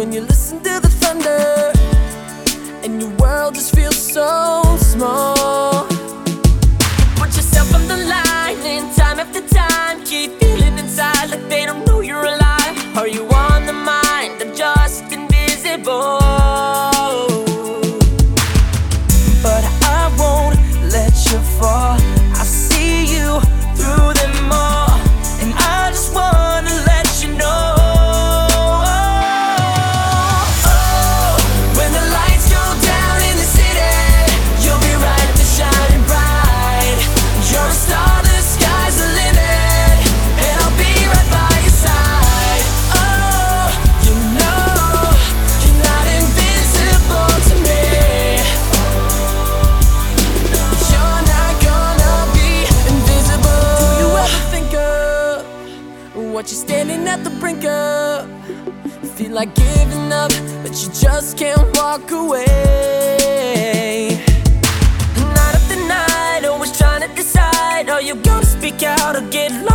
when you listen to the thunder and your world just feels so small. Put yourself on the line and time after time, keep feeling inside like they don't know you're alive. Are you on the mind of just invisible? You're standing at the brink of? Feel like giving up, but you just can't walk away. Night after night, always trying to decide Are you gonna speak out or get lost